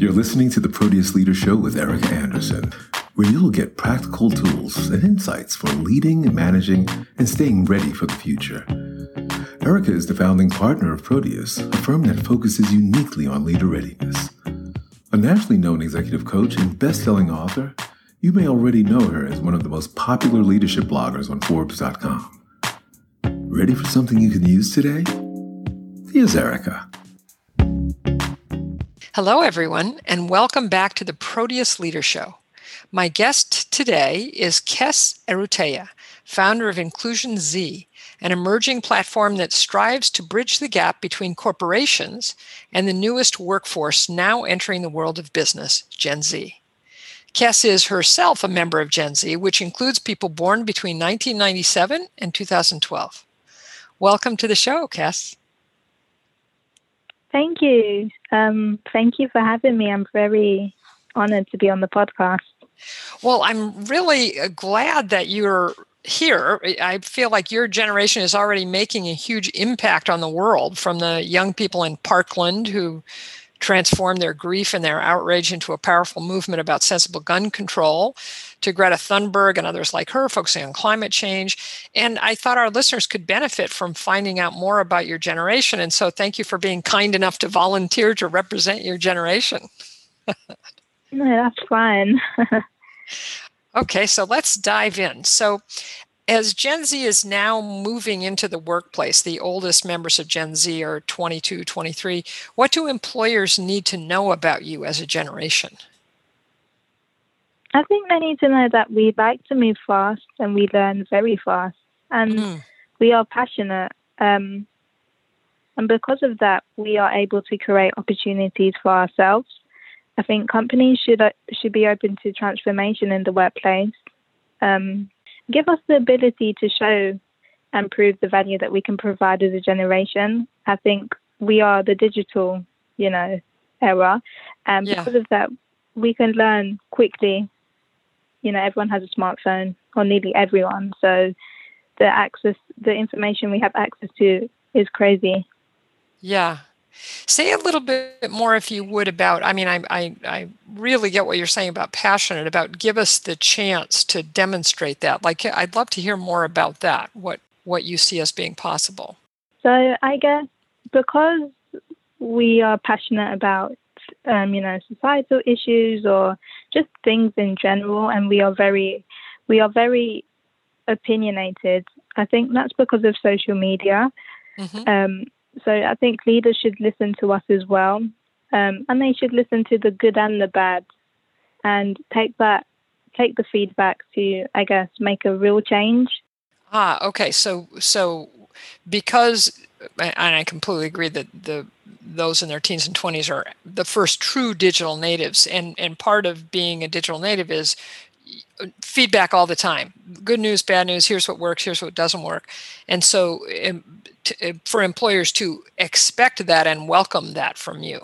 You're listening to the Proteus Leader Show with Erika Andersen, where you'll get practical tools and insights for leading, managing, and staying ready for the future. Erika is the founding partner of Proteus, a firm that focuses uniquely on leader readiness. A nationally known executive coach and best selling author, you may already know her as one of the most popular leadership bloggers on Forbes.com. Ready for something you can use today? Here's Erika. Hello, everyone, and welcome back to the Proteus Leader Show. My guest today is Kess Eruteya, founder of InclusionZ, an emerging platform that strives to bridge the gap between corporations and the newest workforce now entering the world of business, Gen Z. Kess is herself a member of Gen Z, which includes people born between 1997 and 2012. Welcome to the show, Kess. Thank you. Um, thank you for having me. I'm very honored to be on the podcast. Well, I'm really uh, glad that you're here. I feel like your generation is already making a huge impact on the world from the young people in Parkland who transformed their grief and their outrage into a powerful movement about sensible gun control to Greta Thunberg and others like her focusing on climate change. And I thought our listeners could benefit from finding out more about your generation. And so thank you for being kind enough to volunteer to represent your generation. no, that's fine. okay, so let's dive in. So as Gen Z is now moving into the workplace, the oldest members of Gen Z are 22, 23. What do employers need to know about you as a generation? I think they need to know that we like to move fast and we learn very fast and mm. we are passionate. Um, and because of that, we are able to create opportunities for ourselves. I think companies should uh, should be open to transformation in the workplace. Um, give us the ability to show and prove the value that we can provide as a generation. I think we are the digital, you know, era, and yeah. because of that, we can learn quickly. You know everyone has a smartphone or nearly everyone. So the access the information we have access to is crazy. Yeah say a little bit more if you would about i mean I, I i really get what you're saying about passionate about give us the chance to demonstrate that like i'd love to hear more about that what what you see as being possible so i guess because we are passionate about um, you know, societal issues or just things in general, and we are very, we are very opinionated. I think that's because of social media. Mm-hmm. Um, so I think leaders should listen to us as well, um, and they should listen to the good and the bad, and take that, take the feedback to, I guess, make a real change. Ah, okay. So, so because, and I completely agree that the those in their teens and 20s are the first true digital natives and and part of being a digital native is feedback all the time good news bad news here's what works here's what doesn't work and so um, to, for employers to expect that and welcome that from you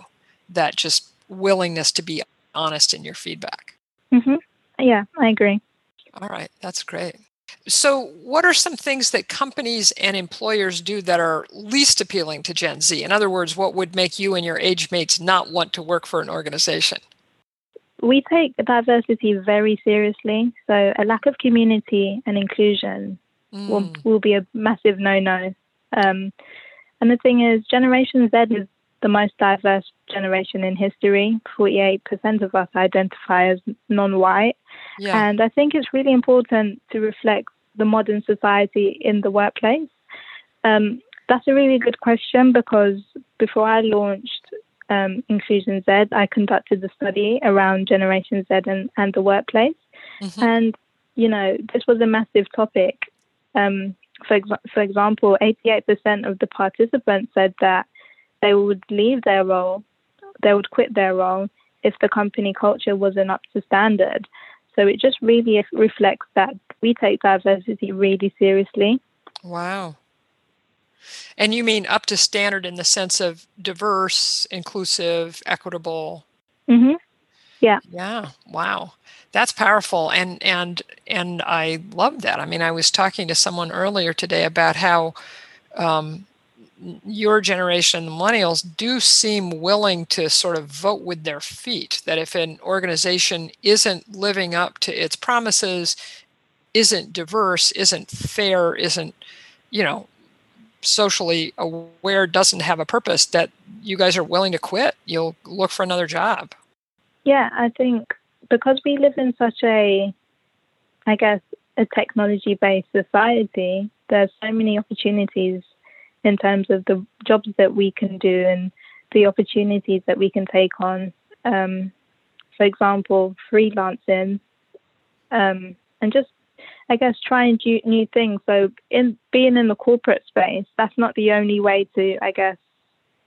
that just willingness to be honest in your feedback mm-hmm. yeah i agree all right that's great so, what are some things that companies and employers do that are least appealing to Gen Z? In other words, what would make you and your age mates not want to work for an organization? We take diversity very seriously. So, a lack of community and inclusion mm. will, will be a massive no no. Um, and the thing is, Generation Z is the most diverse generation in history. 48% of us identify as non white. Yeah. And I think it's really important to reflect the modern society in the workplace. Um, that's a really good question because before I launched um, InclusionZ, I conducted a study around Generation Z and, and the workplace. Mm-hmm. And, you know, this was a massive topic. Um, for, ex- for example, 88% of the participants said that they would leave their role, they would quit their role if the company culture wasn't up to standard. So it just really reflects that we take diversity really seriously. Wow. And you mean up to standard in the sense of diverse, inclusive, equitable? Mm-hmm. Yeah. Yeah. Wow. That's powerful. And and and I love that. I mean, I was talking to someone earlier today about how um, your generation, the millennials, do seem willing to sort of vote with their feet. That if an organization isn't living up to its promises, isn't diverse, isn't fair, isn't, you know, socially aware, doesn't have a purpose, that you guys are willing to quit. You'll look for another job. Yeah, I think because we live in such a, I guess, a technology based society, there's so many opportunities in terms of the jobs that we can do and the opportunities that we can take on. Um, for example, freelancing um, and just, I guess, trying new things. So, in being in the corporate space, that's not the only way to, I guess,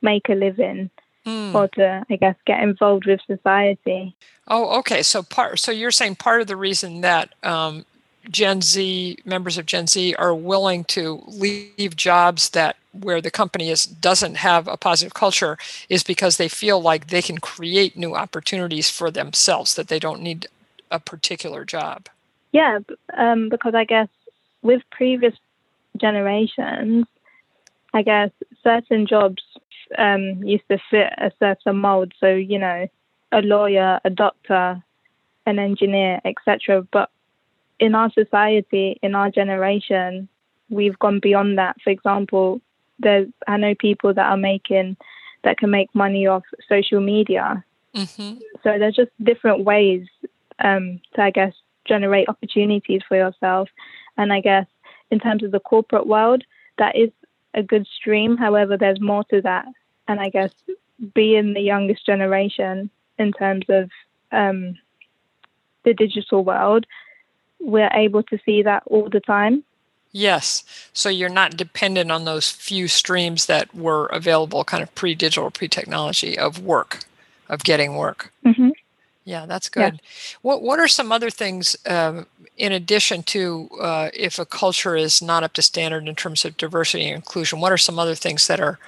make a living. Mm. or to i guess get involved with society oh okay so part so you're saying part of the reason that um, Gen Z members of Gen Z are willing to leave jobs that where the company is doesn't have a positive culture is because they feel like they can create new opportunities for themselves that they don't need a particular job. Yeah, um, because I guess with previous generations, I guess certain jobs um, used to fit a certain mold. So you know, a lawyer, a doctor, an engineer, etc. But in our society, in our generation, we've gone beyond that. For example, there's I know people that are making that can make money off social media. Mm-hmm. So there's just different ways um, to, I guess, generate opportunities for yourself. And I guess in terms of the corporate world, that is a good stream. However, there's more to that. And I guess being the youngest generation in terms of um, the digital world, we're able to see that all the time. Yes. So you're not dependent on those few streams that were available kind of pre digital, pre technology of work, of getting work. Mm-hmm. Yeah, that's good. Yeah. What What are some other things um, in addition to uh, if a culture is not up to standard in terms of diversity and inclusion? What are some other things that are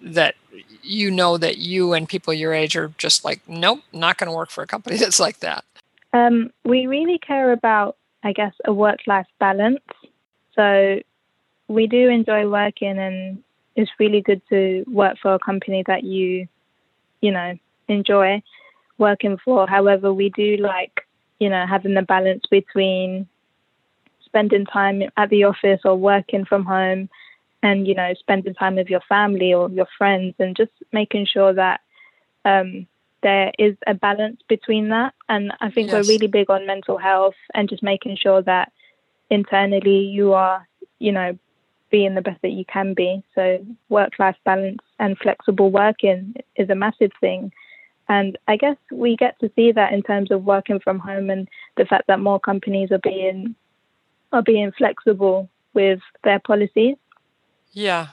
that you know that you and people your age are just like, nope, not going to work for a company that's like that? Um, we really care about I guess, a work life balance. So we do enjoy working, and it's really good to work for a company that you, you know, enjoy working for. However, we do like, you know, having the balance between spending time at the office or working from home and, you know, spending time with your family or your friends and just making sure that um, there is a balance between that. And I think yes. we're really big on mental health and just making sure that internally you are, you know, being the best that you can be. So work life balance and flexible working is a massive thing. And I guess we get to see that in terms of working from home and the fact that more companies are being are being flexible with their policies. Yeah,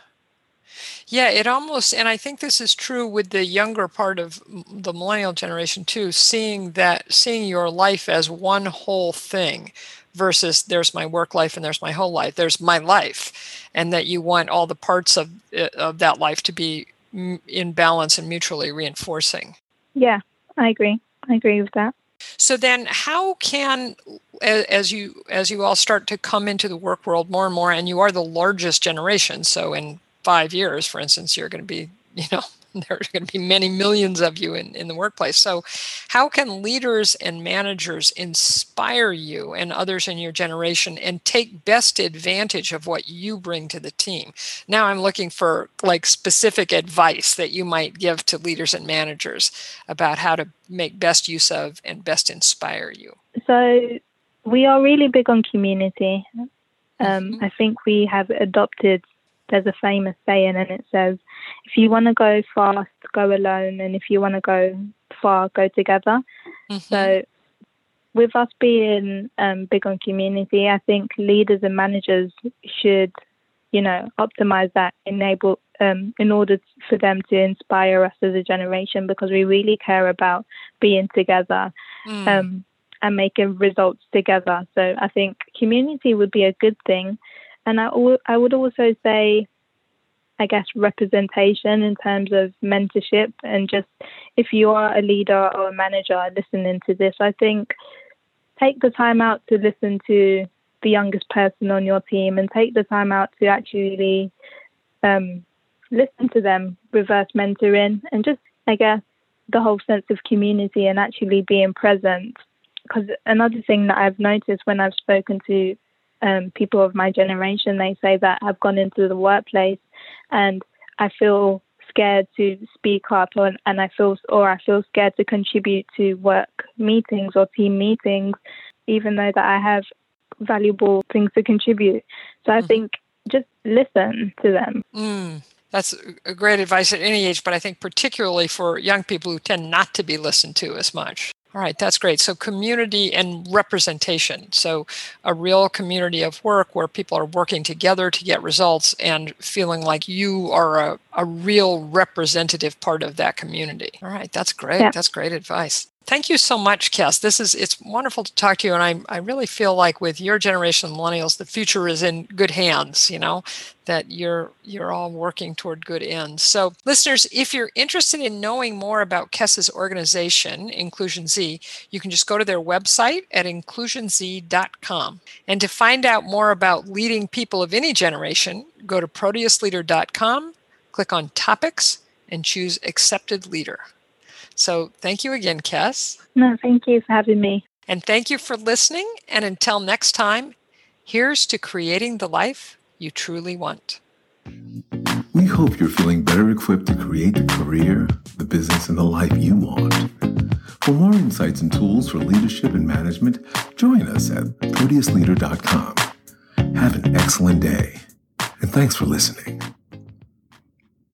yeah, it almost, and I think this is true with the younger part of the millennial generation too, seeing that, seeing your life as one whole thing versus there's my work life and there's my whole life, there's my life, and that you want all the parts of, uh, of that life to be in balance and mutually reinforcing. Yeah, I agree. I agree with that. So then, how can, as you as you all start to come into the work world more and more, and you are the largest generation, so in five years, for instance, you're going to be, you know, there's going to be many millions of you in, in the workplace. So, how can leaders and managers inspire you and others in your generation and take best advantage of what you bring to the team? Now, I'm looking for like specific advice that you might give to leaders and managers about how to make best use of and best inspire you. So, we are really big on community. Um, mm-hmm. I think we have adopted there's a famous saying and it says, if you want to go fast, go alone, and if you want to go far, go together. Mm-hmm. So, with us being um, big on community, I think leaders and managers should, you know, optimize that, enable um, in order for them to inspire us as a generation because we really care about being together. Mm. Um, and making results together. So I think community would be a good thing. And I, I would also say, I guess, representation in terms of mentorship and just if you are a leader or a manager listening to this, I think take the time out to listen to the youngest person on your team and take the time out to actually um, listen to them, reverse mentoring, and just, I guess, the whole sense of community and actually being present. Because another thing that I've noticed when I've spoken to um, people of my generation, they say that I've gone into the workplace and I feel scared to speak up or, and I feel or I feel scared to contribute to work meetings or team meetings, even though that I have valuable things to contribute. So I mm-hmm. think just listen to them. Mm, that's a great advice at any age, but I think particularly for young people who tend not to be listened to as much. All right, that's great. So, community and representation. So, a real community of work where people are working together to get results and feeling like you are a, a real representative part of that community. All right, that's great. Yeah. That's great advice. Thank you so much, Kess. This is it's wonderful to talk to you, and I I really feel like with your generation of millennials, the future is in good hands. You know that you're you're all working toward good ends. So, listeners, if you're interested in knowing more about Kess's organization, InclusionZ, you can just go to their website at inclusionz.com. And to find out more about leading people of any generation, go to proteusleader.com, click on topics, and choose accepted leader. So thank you again, Kess. No, thank you for having me. And thank you for listening. And until next time, here's to creating the life you truly want. We hope you're feeling better equipped to create the career, the business, and the life you want. For more insights and tools for leadership and management, join us at proteusleader.com. Have an excellent day, and thanks for listening.